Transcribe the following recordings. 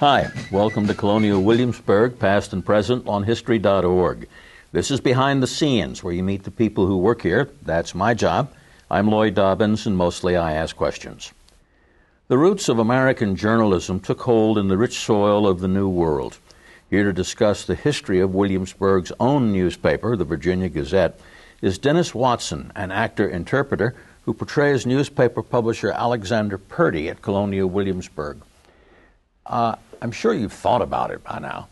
Hi, welcome to Colonial Williamsburg, past and present on History.org. This is Behind the Scenes, where you meet the people who work here. That's my job. I'm Lloyd Dobbins, and mostly I ask questions. The roots of American journalism took hold in the rich soil of the New World. Here to discuss the history of Williamsburg's own newspaper, the Virginia Gazette, is Dennis Watson, an actor interpreter who portrays newspaper publisher Alexander Purdie at Colonial Williamsburg. Uh, I'm sure you've thought about it by now.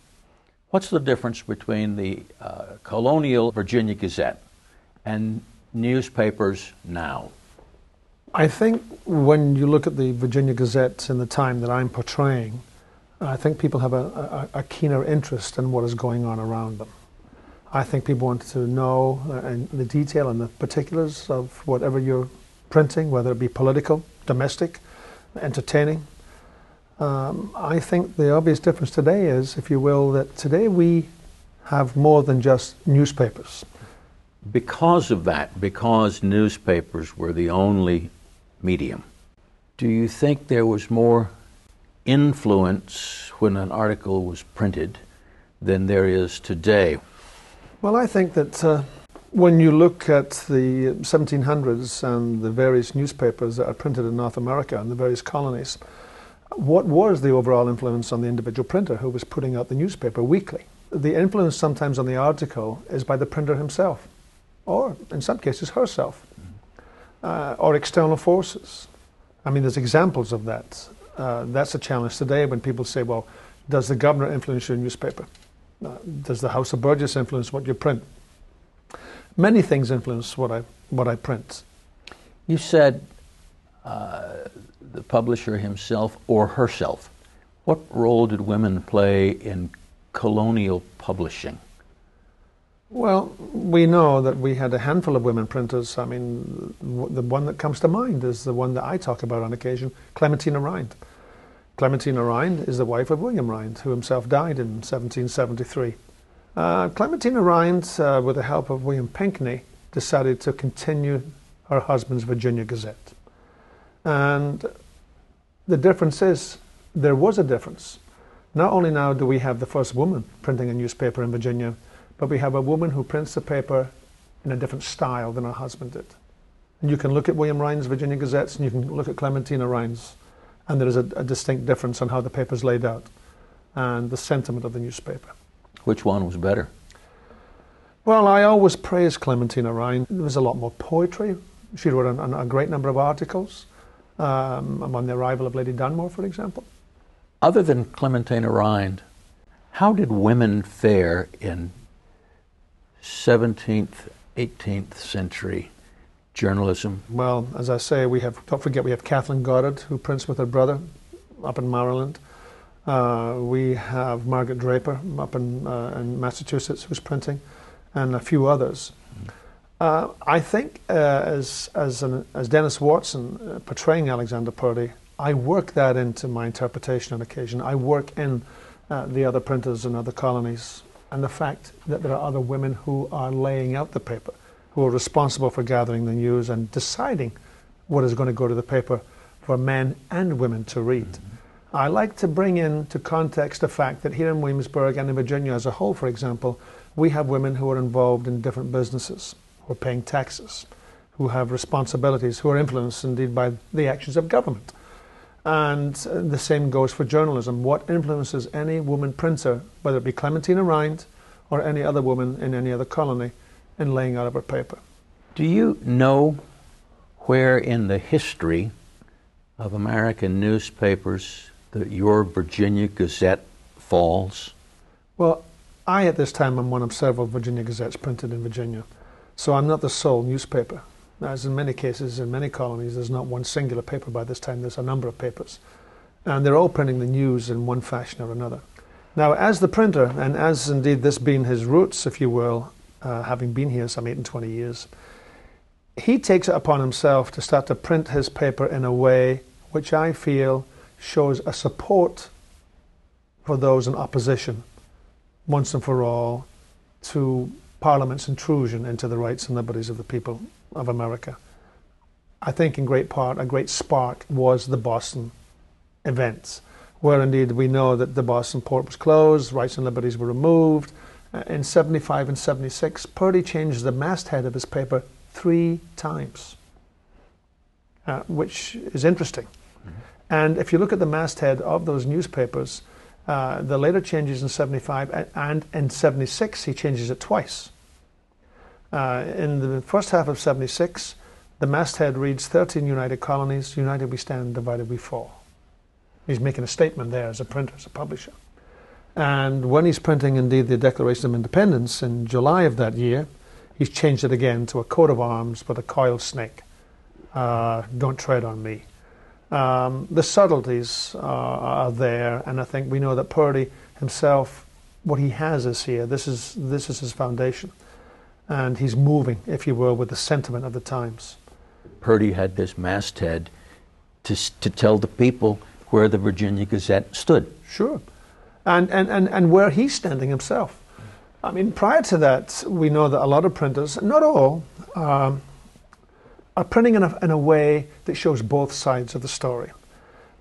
What's the difference between the uh, Colonial Virginia Gazette and newspapers now? I think when you look at the Virginia Gazette in the time that I'm portraying, I think people have a, a, a, keener interest in what is going on around them. I think people want to know uh, the detail and the particulars of whatever you're printing, whether it be political, domestic, entertaining. Um, I think the obvious difference today is, if you will, that today we have more than just newspapers. Because of that, because newspapers were the only medium, do you think there was more influence when an article was printed than there is today? Well, I think that uh, when you look at the 1700s and the various newspapers that are printed in North America and the various colonies, what was the overall influence on the individual printer who was putting out the newspaper weekly? The influence sometimes on the article is by the printer himself, or in some cases herself, uh, or external forces. I mean, there's examples of that uh, that's a challenge today when people say, well, does the governor influence your newspaper? Uh, does the House of Burgess influence what you print? Many things influence what I, what I print. You said uh, the publisher himself or herself. What role did women play in colonial publishing? Well, we know that we had a handful of women printers. I mean, the one that comes to mind is the one that I talk about on occasion, Clementina Rind. Clementina Rind is the wife of William Rind, who himself died in 1773. Uh, Clementina Rind, uh, with the help of William Pinckney, decided to continue her husband's Virginia Gazette. And the difference is, there was a difference. Not only now do we have the first woman printing a newspaper in Virginia, but we have a woman who prints the paper in a different style than her husband did. And you can look at William Rind's Virginia Gazettes and you can look at Clementina Rind's, and there is a, a distinct difference on how the paper is laid out and the sentiment of the newspaper. Which one was better? Well, I always praise Clementina Rind. There was a lot more poetry. She wrote a, a great number of articles um, on the arrival of Lady Dunmore, for example. Other than Clementina Rind, how did women fare in 17th, 18th century journalism? Well, as I say, we have, don't forget, we have Kathleen Goddard, who prints with her brother up in Maryland. Uh, we have Margaret Draper up in, uh, in, Massachusetts who's printing, and a few others. Uh, I think, uh, as, as, an, as Dennis Watson uh, portraying Alexander Purdie, I work that into my interpretation on occasion. I work in uh, the other printers in other colonies and the fact that there are other women who are laying out the paper, who are responsible for gathering the news and deciding what is going to go to the paper for men and women to read. Mm-hmm. I like to bring into context the fact that here in Williamsburg and in Virginia as a whole, for example, we have women who are involved in different businesses, who are paying taxes, who have responsibilities, who are influenced indeed by the actions of government. And uh, the same goes for journalism. What influences any woman printer, whether it be Clementina Rind or any other woman in any other colony, in laying out of her paper? Do you know where in the history of American newspapers that your Virginia Gazette falls? Well, I at this time am one of several Virginia Gazettes printed in Virginia, so I'm not the sole newspaper. As in many cases, in many colonies, there's not one singular paper by this time, there's a number of papers. And they're all printing the news in one fashion or another. Now, as the printer, and as indeed this being his roots, if you will, uh, having been here some eight and twenty years, he takes it upon himself to start to print his paper in a way which I feel shows a support for those in opposition, once and for all, to Parliament's intrusion into the rights and liberties of the people of America. I think in great part a great spark was the Boston events, where indeed we know that the Boston port was closed, rights and liberties were removed. Uh, in 75 and 76, Purdie changed the masthead of his paper three times, uh, which is interesting. Mm-hmm. And if you look at the masthead of those newspapers, uh, the later changes in 75 and in 76, he changes it twice. Uh, in the first half of 76, the masthead reads 13 united colonies, united we stand, divided we fall. He's making a statement there as a printer, as a publisher. And when he's printing, indeed, the Declaration of Independence in July of that year, he's changed it again to a coat of arms with a coiled snake. Uh, don't tread on me. Um, the subtleties uh, are there, and I think we know that Purdie himself, what he has is here. This is this is his foundation, and he's moving, if you will, with the sentiment of the times. Purdie had this masthead to to tell the people where the Virginia Gazette stood. Sure, and and and, and where he's standing himself. I mean, prior to that, we know that a lot of printers, not all. Um, are printing in a, in a way that shows both sides of the story.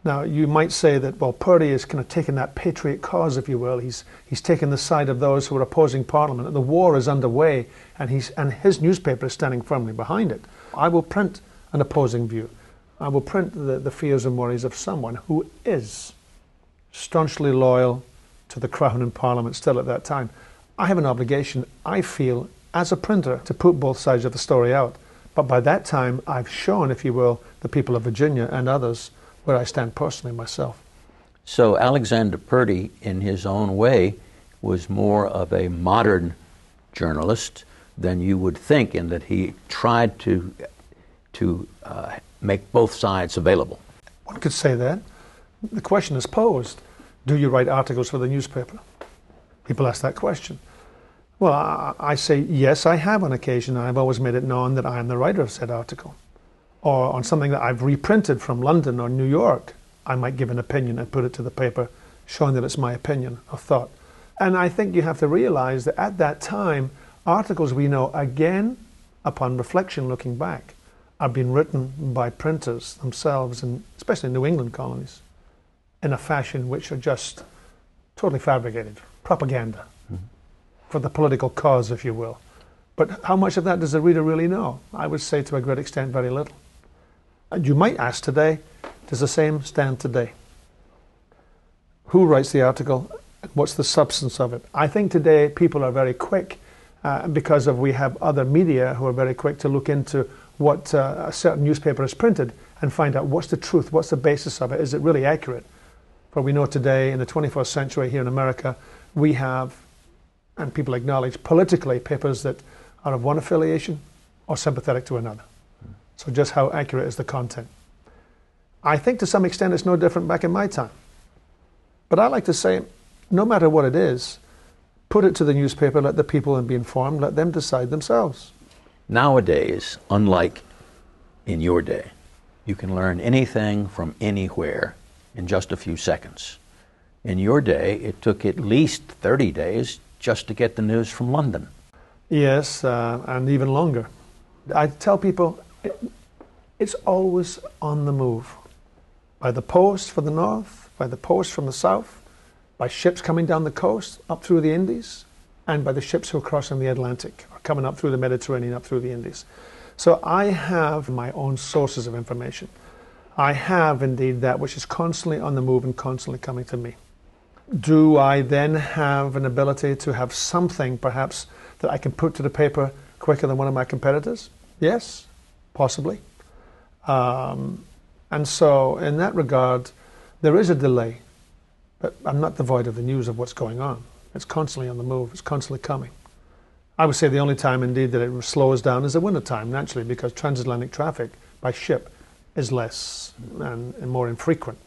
Now, you might say that, well, Purdie is kind of taking that patriot cause, if you will. He's, he's taking the side of those who are opposing Parliament. And the war is underway, and, he's, and his newspaper is standing firmly behind it. I will print an opposing view. I will print the, the fears and worries of someone who is staunchly loyal to the Crown and Parliament still at that time. I have an obligation, I feel, as a printer, to put both sides of the story out. But by that time, I've shown, if you will, the people of Virginia and others where I stand personally myself. So Alexander Purdie, in his own way, was more of a modern journalist than you would think, in that he tried to to uh, make both sides available. One could say that. The question is posed: Do you write articles for the newspaper? People ask that question. Well, I, say, yes, I have on occasion. I've always made it known that I am the writer of said article. Or on something that I've reprinted from London or New York, I might give an opinion and put it to the paper, showing that it's my opinion or thought. And I think you have to realize that at that time, articles we know, again, upon reflection looking back, are being written by printers themselves, and especially in New England colonies, in a fashion which are just totally fabricated, propaganda for the political cause, if you will. But how much of that does the reader really know? I would say to a great extent, very little. And you might ask today, does the same stand today? Who writes the article? What's the substance of it? I think today people are very quick uh, because of we have other media who are very quick to look into what uh, a certain newspaper has printed and find out what's the truth, what's the basis of it, is it really accurate? For we know today in the 21st century here in America, we have and people acknowledge politically papers that are of one affiliation or sympathetic to another. So just how accurate is the content? I think to some extent it's no different back in my time. But I like to say, no matter what it is, put it to the newspaper, let the people be informed, let them decide themselves. Nowadays, unlike in your day, you can learn anything from anywhere in just a few seconds. In your day, it took at least 30 days just to get the news from London. Yes, uh, and even longer. I tell people it, it's always on the move. By the post for the north, by the post from the south, by ships coming down the coast up through the Indies, and by the ships who are crossing the Atlantic or coming up through the Mediterranean up through the Indies. So I have my own sources of information. I have indeed that which is constantly on the move and constantly coming to me do I then have an ability to have something perhaps that I can put to the paper quicker than one of my competitors? Yes, possibly. Um, and so, in that regard, there is a delay, but I'm not devoid of the news of what's going on. It's constantly on the move, it's constantly coming. I would say the only time, indeed, that it slows down is the winter time, naturally, because transatlantic traffic by ship is less and, and more infrequent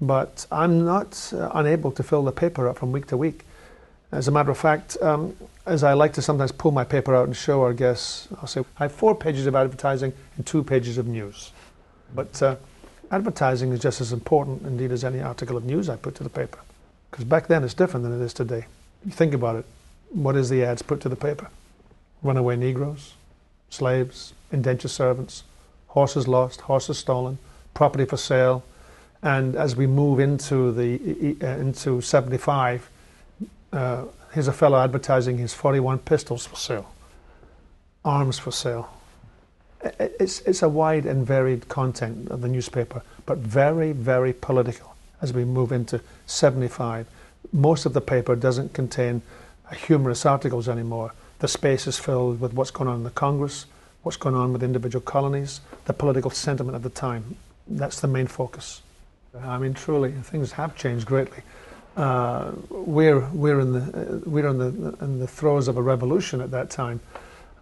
but I'm not uh, unable to fill the paper up from week to week. As a matter of fact, um, as I like to sometimes pull my paper out and show our guests, I'll say I have four pages of advertising and two pages of news. But uh, advertising is just as important, indeed, as any article of news I put to the paper. Because back then it's different than it is today. You think about it. What is the ads put to the paper? Runaway Negroes, slaves, indentured servants, horses lost, horses stolen, property for sale, And as we move into the uh, into 75, uh, here's a fellow advertising his 41 pistols for sale, arms for sale. It's, it's a wide and varied content of the newspaper, but very, very political as we move into 75. Most of the paper doesn't contain humorous articles anymore. The space is filled with what's going on in the Congress, what's going on with individual colonies, the political sentiment of the time. That's the main focus. I mean, truly, things have changed greatly. Uh, we're we're in the uh, we're in the in the throes of a revolution at that time.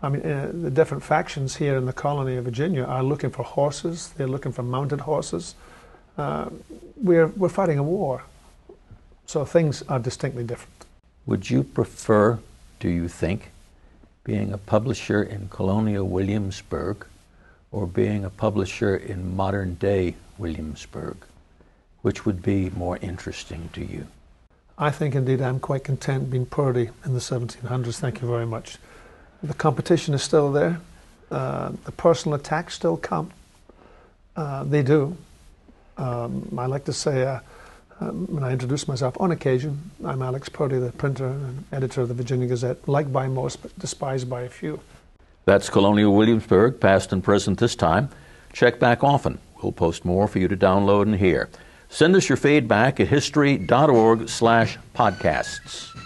I mean, uh, the different factions here in the colony of Virginia are looking for horses. They're looking for mounted horses. Uh, we're we're fighting a war, so things are distinctly different. Would you prefer, do you think, being a publisher in colonial Williamsburg or being a publisher in modern day Williamsburg? Which would be more interesting to you? I think indeed I'm quite content being Purdie in the 1700s. Thank you very much. The competition is still there. Uh, the personal attacks still come. Uh, they do. Um, I like to say, uh, um, when I introduce myself, on occasion, I'm Alex Purdie, the printer and editor of the Virginia Gazette, liked by most, but despised by a few. That's Colonial Williamsburg, past and present this time. Check back often. We'll post more for you to download and hear. Send us your feedback at history.org slash podcasts.